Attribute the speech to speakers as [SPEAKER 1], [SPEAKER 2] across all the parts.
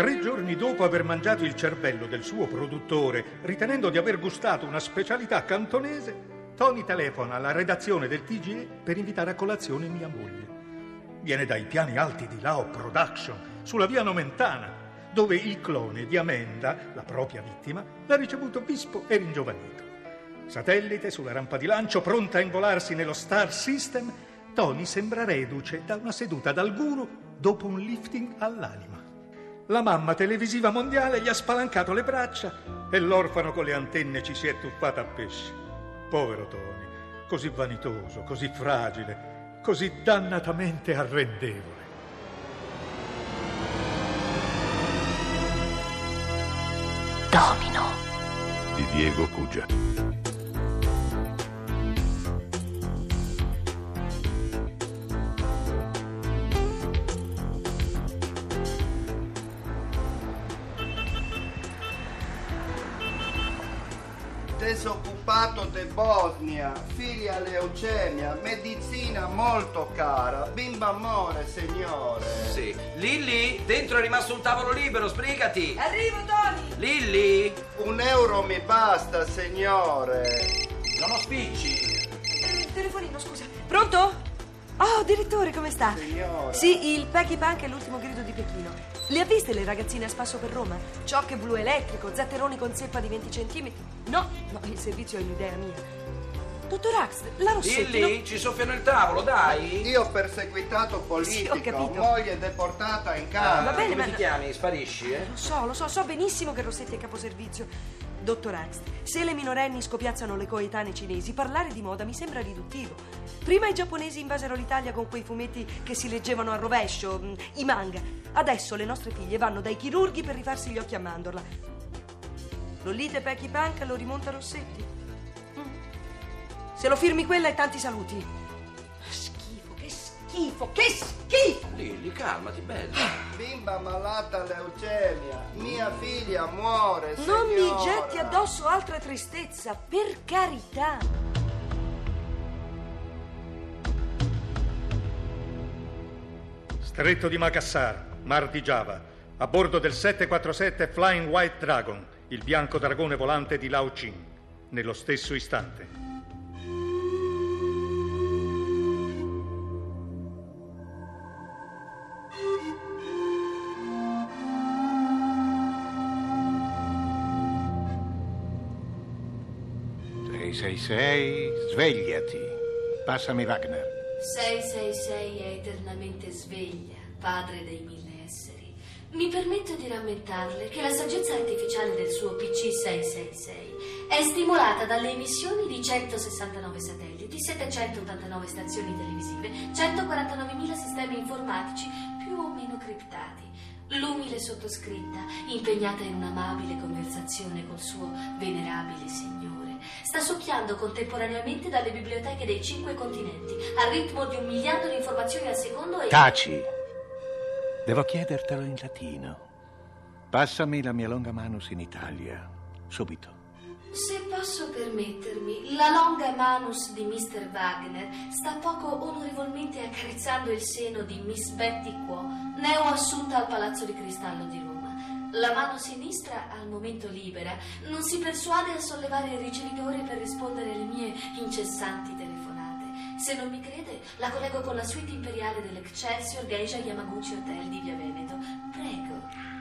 [SPEAKER 1] Tre giorni dopo aver mangiato il cervello del suo produttore, ritenendo di aver gustato una specialità cantonese, Tony telefona alla redazione del TGE per invitare a colazione mia moglie. Viene dai piani alti di Lao Production, sulla via Nomentana, dove il clone di Amenda, la propria vittima, l'ha ricevuto vispo e ringiovanito. Satellite sulla rampa di lancio, pronta a involarsi nello Star System, Tony sembra reduce da una seduta dal guru dopo un lifting all'anima. La mamma televisiva mondiale gli ha spalancato le braccia e l'orfano con le antenne ci si è tuffata a pesce. Povero Tony, così vanitoso, così fragile, così dannatamente arrendevole.
[SPEAKER 2] Domino.
[SPEAKER 3] di Diego Cugia.
[SPEAKER 4] Disoccupato di Bosnia, figlia leucemia, medicina molto cara, bimba amore, signore.
[SPEAKER 5] Sì. Lilli, dentro è rimasto un tavolo libero, sbrigati.
[SPEAKER 6] Arrivo, Tony!
[SPEAKER 5] Lilli,
[SPEAKER 4] Un euro mi basta, signore.
[SPEAKER 5] non ho spicci.
[SPEAKER 6] Eh, telefonino, scusa. Pronto? Oh, direttore, come sta?
[SPEAKER 4] Signora.
[SPEAKER 6] Sì, il Pecky Punk è l'ultimo grido di Pechino. Le ha viste le ragazzine a spasso per Roma? Ciocche blu elettrico, zatteroni con zeppa di 20 centimetri? No, no, il servizio è un'idea mia. Dottor Ax, la Rossetti...
[SPEAKER 5] Lilli, ci soffiano il tavolo, dai.
[SPEAKER 4] Io perseguitato politico,
[SPEAKER 6] Sì, ho capito.
[SPEAKER 4] moglie deportata in
[SPEAKER 5] Ah,
[SPEAKER 4] casa.
[SPEAKER 6] Va bene,
[SPEAKER 5] come
[SPEAKER 6] ma-
[SPEAKER 5] ti chiami? Sparisci, eh?
[SPEAKER 6] Lo so, lo so, so benissimo che Rossetti è caposervizio. Dottor Axt, se le minorenni scopiazzano le coetanee cinesi, parlare di moda mi sembra riduttivo. Prima i giapponesi invasero l'Italia con quei fumetti che si leggevano a rovescio, mm, i manga. Adesso le nostre figlie vanno dai chirurghi per rifarsi gli occhi a mandorla. Lolite Pecky Punk lo rimonta Rossetti. Mm. Se lo firmi quella e tanti saluti. Schifo, che schifo, che schifo!
[SPEAKER 5] Lilli, calmati, bella.
[SPEAKER 4] Bimba malata leucemia, mia figlia muore,
[SPEAKER 6] Non mi
[SPEAKER 4] signora.
[SPEAKER 6] getti addosso altra tristezza, per carità.
[SPEAKER 1] Stretto di Makassar, Mar di Giava, a bordo del 747 Flying White Dragon, il bianco dragone volante di Lao Chin, nello stesso istante.
[SPEAKER 3] Sei, svegliati. Passami Wagner.
[SPEAKER 7] 666 è eternamente sveglia, padre dei mille esseri. Mi permetto di rammentarle che la saggezza artificiale del suo PC 666 è stimolata dalle emissioni di 169 satelliti, 789 stazioni televisive, 149.000 sistemi informatici più o meno criptati. L'umile sottoscritta, impegnata in un'amabile conversazione col suo venerabile signore, sta succhiando contemporaneamente dalle biblioteche dei cinque continenti al ritmo di un miliardo di informazioni al secondo e...
[SPEAKER 3] Taci. Devo chiedertelo in latino. Passami la mia longa manus in Italia. Subito.
[SPEAKER 7] Se posso permettermi, la longa manus di Mr. Wagner sta poco onorevolmente accarezzando il seno di Miss Betty Quo, neoassunta al Palazzo di Cristallo di Roma. La mano sinistra, al momento libera, non si persuade a sollevare il ricevitore per rispondere alle mie incessanti telefonate. Se non mi crede, la collego con la suite imperiale dell'Excelsior Geisha Yamaguchi Hotel di Via Veneto. Prego.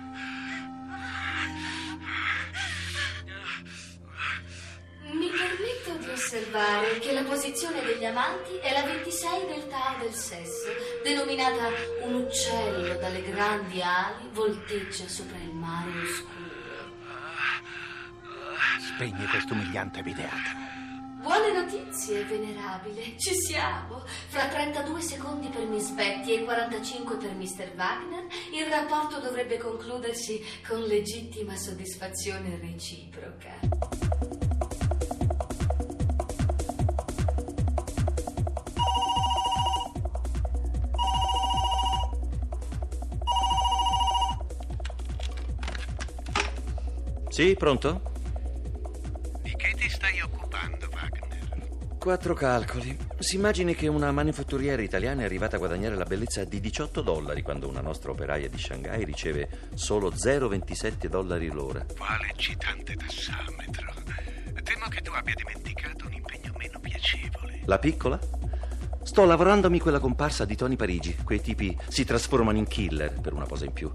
[SPEAKER 7] Di osservare che la posizione degli amanti è la 26 del Tao del sesso, denominata un uccello dalle grandi ali volteggia sopra il mare oscuro.
[SPEAKER 3] Spegni quest'umiliante videata.
[SPEAKER 7] Buone notizie, venerabile. Ci siamo. Fra 32 secondi per Miss Betty e 45 per Mr. Wagner, il rapporto dovrebbe concludersi con legittima soddisfazione reciproca.
[SPEAKER 8] Sì, pronto?
[SPEAKER 9] Di che ti stai occupando, Wagner?
[SPEAKER 8] Quattro calcoli. Si immagini che una manifatturiera italiana è arrivata a guadagnare la bellezza di 18 dollari quando una nostra operaia di Shanghai riceve solo 0,27 dollari l'ora.
[SPEAKER 9] Quale eccitante tassametro. Temo che tu abbia dimenticato un impegno meno piacevole.
[SPEAKER 8] La piccola? Sto lavorandomi quella comparsa di Tony Parigi. Quei tipi si trasformano in killer per una cosa in più.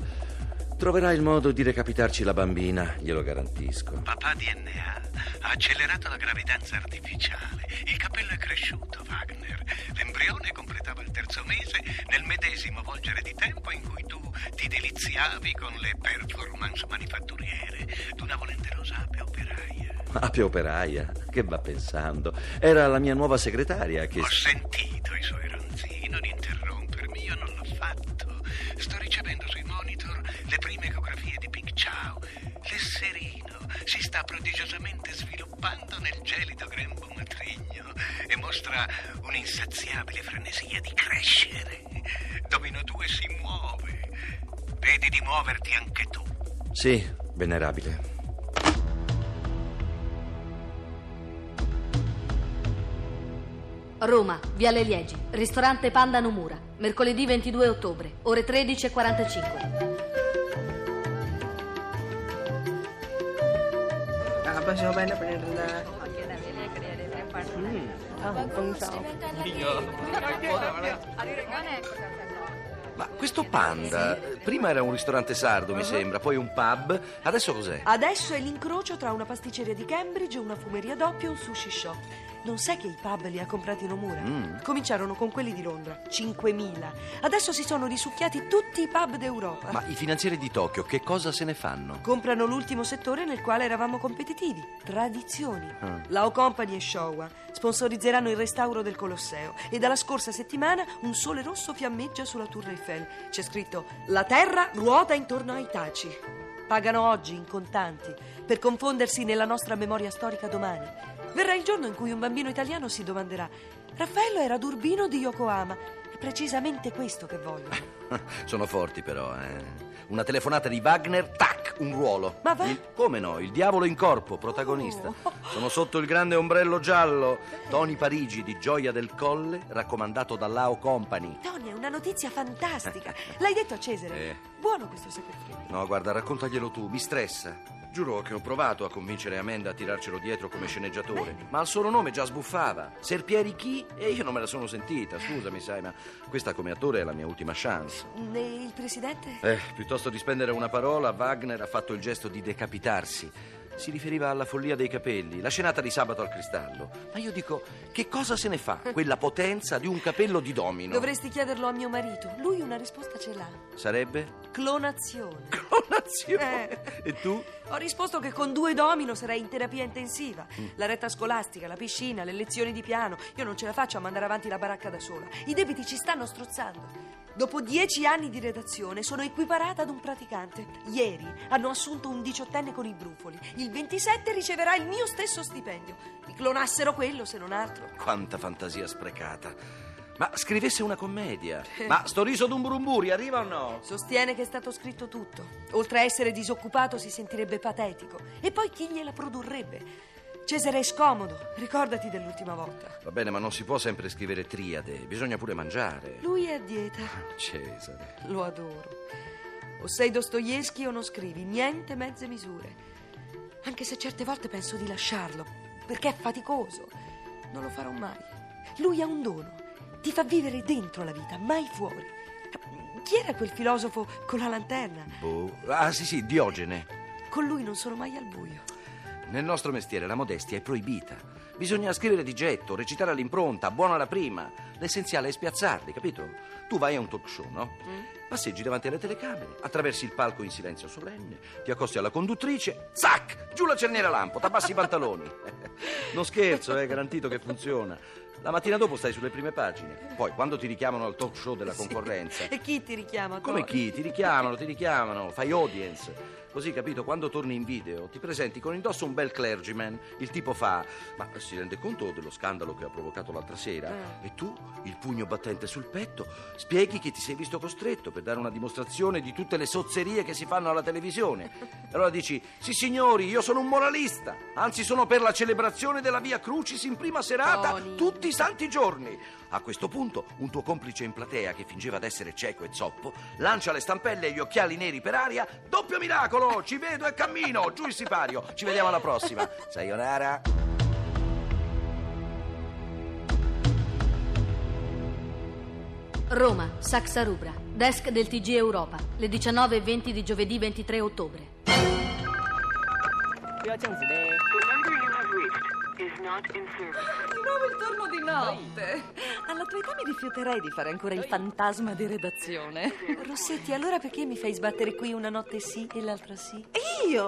[SPEAKER 8] Troverai il modo di recapitarci la bambina, glielo garantisco.
[SPEAKER 9] Papà DNA ha accelerato la gravidanza artificiale. Il capello è cresciuto, Wagner. L'embrione completava il terzo mese nel medesimo volgere di tempo in cui tu ti deliziavi con le performance manifatturiere d'una volenterosa ape operaia.
[SPEAKER 8] Ape operaia? Che va pensando? Era la mia nuova segretaria che...
[SPEAKER 9] Ho sentito i suoi ronzini, non interrompermi, io non l'ho fatto. Sto ricevendo le prime ecografie di Pink Chow. L'esserino si sta prodigiosamente sviluppando nel gelido grembo matrigno e mostra un'insaziabile frenesia di crescere. Domino 2 si muove. Vedi di muoverti anche tu.
[SPEAKER 8] Sì, venerabile.
[SPEAKER 7] Roma, Viale Liegi, ristorante Panda Nomura, mercoledì 22 ottobre, ore 13.45.
[SPEAKER 10] apa jawabannya benar-benar
[SPEAKER 8] Ma questo panda, prima era un ristorante sardo, mi sembra, poi un pub, adesso cos'è?
[SPEAKER 6] Adesso è l'incrocio tra una pasticceria di Cambridge, una fumeria doppia e un sushi shop. Non sai che i pub li ha comprati Nomura?
[SPEAKER 8] Mm.
[SPEAKER 6] Cominciarono con quelli di Londra, 5.000. Adesso si sono risucchiati tutti i pub d'Europa.
[SPEAKER 8] Ma i finanzieri di Tokyo che cosa se ne fanno?
[SPEAKER 6] Comprano l'ultimo settore nel quale eravamo competitivi, tradizioni.
[SPEAKER 8] Ah.
[SPEAKER 6] La O Company e Showa sponsorizzeranno il restauro del Colosseo e dalla scorsa settimana un sole rosso fiammeggia sulla Tour Eiffel. C'è scritto La terra ruota intorno ai taci. Pagano oggi in contanti per confondersi nella nostra memoria storica domani. Verrà il giorno in cui un bambino italiano si domanderà Raffaello era Durbino di Yokohama. È precisamente questo che voglio.
[SPEAKER 8] Sono forti però, eh. Una telefonata di Wagner, tac, un ruolo.
[SPEAKER 6] Ma va?
[SPEAKER 8] Il- come no? Il diavolo in corpo, protagonista. Sono sotto il grande ombrello giallo. Tony Parigi di Gioia del Colle, raccomandato dall'Ao Company.
[SPEAKER 6] Tony, è una notizia fantastica. L'hai detto a Cesare?
[SPEAKER 8] Eh.
[SPEAKER 6] Buono questo sacrificio.
[SPEAKER 8] No, guarda, raccontaglielo tu, mi stressa. Giuro che ho provato a convincere Amanda a tirarcelo dietro come sceneggiatore, ma al solo nome già sbuffava. Serpieri chi? E io non me la sono sentita, scusami, sai, ma questa come attore è la mia ultima chance.
[SPEAKER 6] E il presidente?
[SPEAKER 8] Eh, piuttosto di spendere una parola, Wagner ha fatto il gesto di decapitarsi. Si riferiva alla follia dei capelli, la scenata di sabato al cristallo. Ma io dico, che cosa se ne fa quella potenza di un capello di domino?
[SPEAKER 6] Dovresti chiederlo a mio marito. Lui una risposta ce l'ha.
[SPEAKER 8] Sarebbe?
[SPEAKER 6] Clonazione.
[SPEAKER 8] Clonazione.
[SPEAKER 6] Eh.
[SPEAKER 8] E tu?
[SPEAKER 6] Ho risposto che con due domino sarei in terapia intensiva.
[SPEAKER 8] Mm.
[SPEAKER 6] La retta scolastica, la piscina, le lezioni di piano. Io non ce la faccio a mandare avanti la baracca da sola. I debiti ci stanno strozzando. Dopo dieci anni di redazione sono equiparata ad un praticante. Ieri hanno assunto un diciottenne con i brufoli. Il 27 riceverà il mio stesso stipendio. Mi clonassero quello, se non altro.
[SPEAKER 8] Quanta fantasia sprecata. Ma scrivesse una commedia. Ma sto riso d'un burumburi arriva o no?
[SPEAKER 6] Sostiene che è stato scritto tutto. Oltre a essere disoccupato si sentirebbe patetico. E poi chi gliela produrrebbe? Cesare è scomodo, ricordati dell'ultima volta.
[SPEAKER 8] Va bene, ma non si può sempre scrivere triade, bisogna pure mangiare.
[SPEAKER 6] Lui è a dieta.
[SPEAKER 8] Cesare.
[SPEAKER 6] Lo adoro. O sei Dostoevsky o non scrivi, niente mezze misure. Anche se certe volte penso di lasciarlo, perché è faticoso. Non lo farò mai. Lui ha un dono. Ti fa vivere dentro la vita, mai fuori. Chi era quel filosofo con la lanterna?
[SPEAKER 8] Boh. Ah, sì, sì, Diogene.
[SPEAKER 6] Con lui non sono mai al buio.
[SPEAKER 8] Nel nostro mestiere la modestia è proibita. Bisogna scrivere di getto, recitare all'impronta, buona la prima. L'essenziale è spiazzarli, capito? Tu vai a un talk show, no? Passeggi davanti alle telecamere, attraversi il palco in silenzio solenne, ti accosti alla conduttrice, zac! Giù la cerniera lampo, t'abbassi i pantaloni. Non scherzo, è garantito che funziona. La mattina dopo stai sulle prime pagine. Poi, quando ti richiamano al talk show della concorrenza.
[SPEAKER 6] E chi ti richiama?
[SPEAKER 8] Come
[SPEAKER 6] Tony?
[SPEAKER 8] chi? Ti richiamano, ti richiamano, fai audience. Così, capito, quando torni in video ti presenti con indosso un bel clergyman. Il tipo fa, ma si rende conto dello scandalo che ha provocato l'altra sera?
[SPEAKER 6] Eh.
[SPEAKER 8] E tu, il pugno battente sul petto, spieghi che ti sei visto costretto per dare una dimostrazione di tutte le sozzerie che si fanno alla televisione. E allora dici, sì signori, io sono un moralista, anzi sono per la celebrazione della Via Crucis in prima serata
[SPEAKER 6] Tony.
[SPEAKER 8] tutti i santi giorni. A questo punto, un tuo complice in platea che fingeva d'essere cieco e zoppo lancia le stampelle e gli occhiali neri per aria. Doppio miracolo! Ci vedo e cammino! Giù il sipario! Ci vediamo alla prossima! Sayonara!
[SPEAKER 7] Roma, Saxa Rubra, desk del TG Europa, le 19.20 di giovedì 23 ottobre.
[SPEAKER 11] Di nuovo il turno di notte. Alla tua età mi rifiuterei di fare ancora il fantasma di redazione.
[SPEAKER 6] Rossetti, allora perché mi fai sbattere qui una notte sì e l'altra sì?
[SPEAKER 11] Io!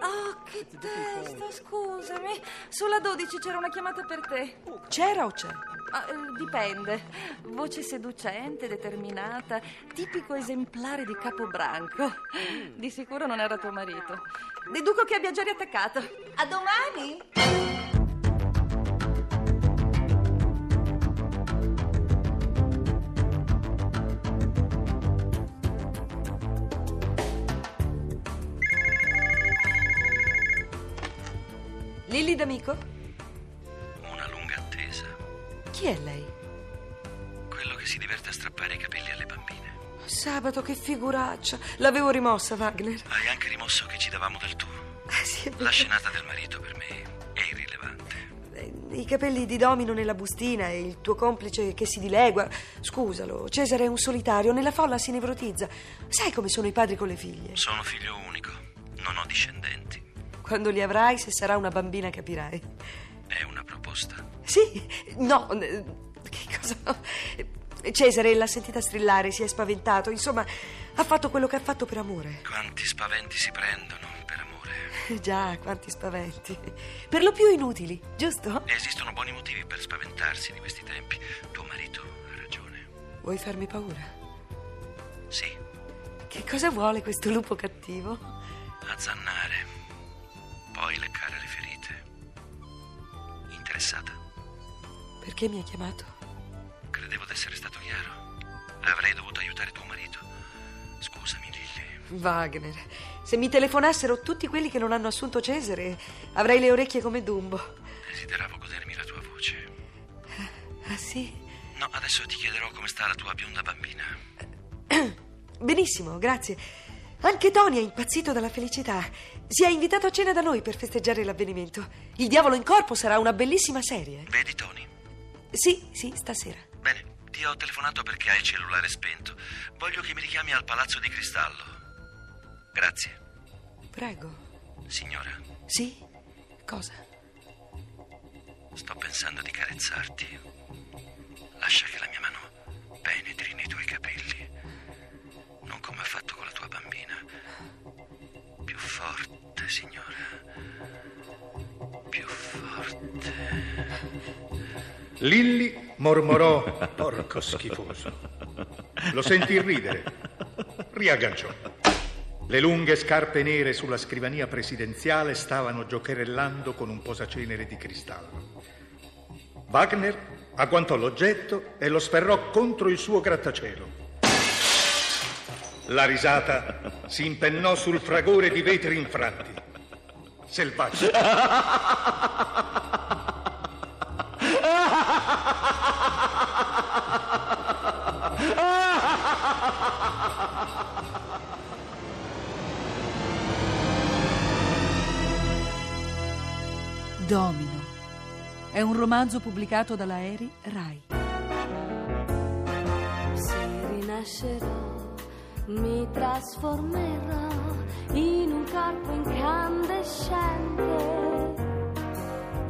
[SPEAKER 11] Oh, che testa, scusami. Sulla 12 c'era una chiamata per te.
[SPEAKER 6] C'era o c'è?
[SPEAKER 11] Ah, eh, dipende. Voce seducente, determinata, tipico esemplare di capobranco. Di sicuro non era tuo marito. Deduco che abbia già riattaccato. A domani!
[SPEAKER 6] Lilli d'amico?
[SPEAKER 3] Una lunga attesa.
[SPEAKER 6] Chi è lei?
[SPEAKER 3] Quello che si diverte a strappare i capelli alle bambine.
[SPEAKER 6] Sabato, che figuraccia. L'avevo rimossa, Wagner.
[SPEAKER 3] Hai anche rimosso che ci davamo del tu.
[SPEAKER 6] Ah, sì.
[SPEAKER 3] La scenata del marito per me è irrilevante.
[SPEAKER 6] Eh, I capelli di domino nella bustina e il tuo complice che si dilegua. Scusalo, Cesare è un solitario, nella folla si nevrotizza. Sai come sono i padri con le figlie?
[SPEAKER 3] Sono figlio unico.
[SPEAKER 6] Quando li avrai, se sarà una bambina, capirai.
[SPEAKER 3] È una proposta.
[SPEAKER 6] Sì, no, che cosa? Cesare l'ha sentita strillare, si è spaventato. Insomma, ha fatto quello che ha fatto per amore.
[SPEAKER 3] Quanti spaventi si prendono per amore.
[SPEAKER 6] Già, quanti spaventi. Per lo più inutili, giusto?
[SPEAKER 3] Esistono buoni motivi per spaventarsi di questi tempi. Tuo marito ha ragione.
[SPEAKER 6] Vuoi farmi paura?
[SPEAKER 3] Sì,
[SPEAKER 6] Che cosa vuole questo lupo cattivo?
[SPEAKER 3] azzannare. Poi leccare le ferite. Interessata?
[SPEAKER 6] Perché mi ha chiamato?
[SPEAKER 3] Credevo d'essere stato chiaro. Avrei dovuto aiutare tuo marito. Scusami, Lilly.
[SPEAKER 6] Wagner, se mi telefonassero tutti quelli che non hanno assunto Cesare, avrei le orecchie come Dumbo.
[SPEAKER 3] Desideravo godermi la tua voce.
[SPEAKER 6] Ah, sì?
[SPEAKER 3] No, adesso ti chiederò come sta la tua bionda bambina.
[SPEAKER 6] Benissimo, grazie. Anche Tony è impazzito dalla felicità. Si è invitato a cena da noi per festeggiare l'avvenimento. Il diavolo in corpo sarà una bellissima serie.
[SPEAKER 3] Vedi, Tony?
[SPEAKER 6] Sì, sì, stasera.
[SPEAKER 3] Bene, ti ho telefonato perché hai il cellulare spento. Voglio che mi richiami al Palazzo di Cristallo. Grazie.
[SPEAKER 6] Prego.
[SPEAKER 3] Signora,
[SPEAKER 6] Sì? Cosa?
[SPEAKER 3] sto pensando di carezzarti. Lascia che la mia mano penetri nei tuoi capelli. Non come ha fatto con la tua bambina. Più forte, signora. Più forte.
[SPEAKER 1] Lilli mormorò, porco schifoso. Lo sentì ridere. Riagganciò. Le lunghe scarpe nere sulla scrivania presidenziale stavano giocherellando con un posacenere di cristallo. Wagner agguantò l'oggetto e lo sferrò contro il suo grattacielo. La risata si impennò sul fragore di vetri infranti. Selvaggio.
[SPEAKER 12] Domino. È un romanzo pubblicato dalla Eri Rai.
[SPEAKER 7] Se rinascerò, mi trasformerò in un corpo incandescente.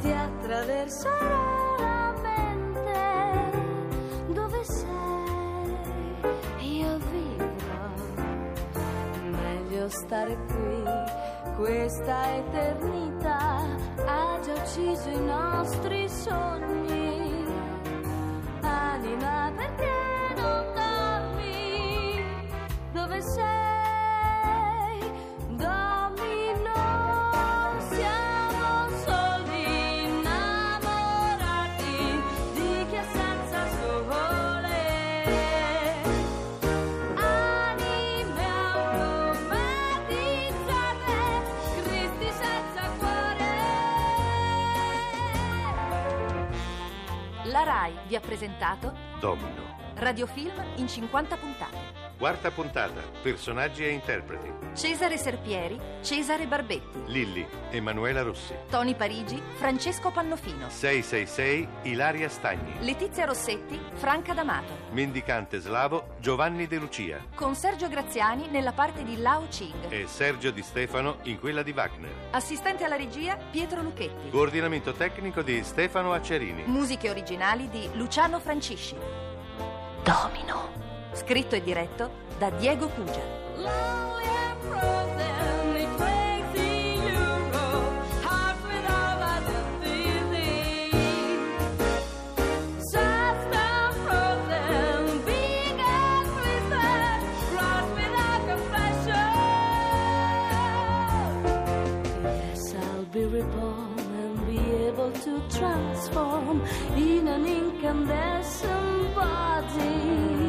[SPEAKER 7] Ti attraverserò la mente. Dove sei? Io vivo
[SPEAKER 13] stare qui, questa eternità ha già ucciso i nostri sogni. Anima perché
[SPEAKER 11] RAI vi ha presentato
[SPEAKER 9] Domino.
[SPEAKER 11] Radiofilm in 50 puntate.
[SPEAKER 9] Quarta puntata. Personaggi e interpreti.
[SPEAKER 11] Cesare Serpieri, Cesare Barbetti,
[SPEAKER 9] Lilli, Emanuela Rossi.
[SPEAKER 11] Tony Parigi, Francesco Pannofino,
[SPEAKER 9] 666 Ilaria Stagni.
[SPEAKER 11] Letizia Rossetti, Franca D'Amato,
[SPEAKER 9] Mendicante slavo Giovanni De Lucia.
[SPEAKER 11] con Sergio Graziani nella parte di Lao Ching.
[SPEAKER 9] E Sergio Di Stefano in quella di Wagner.
[SPEAKER 11] Assistente alla regia Pietro Lucchetti.
[SPEAKER 9] Coordinamento tecnico di Stefano Accerini.
[SPEAKER 11] Musiche originali di Luciano Francisci. Domino. Scritto e diretto da Diego Cugia.
[SPEAKER 13] To transform in an incandescent body.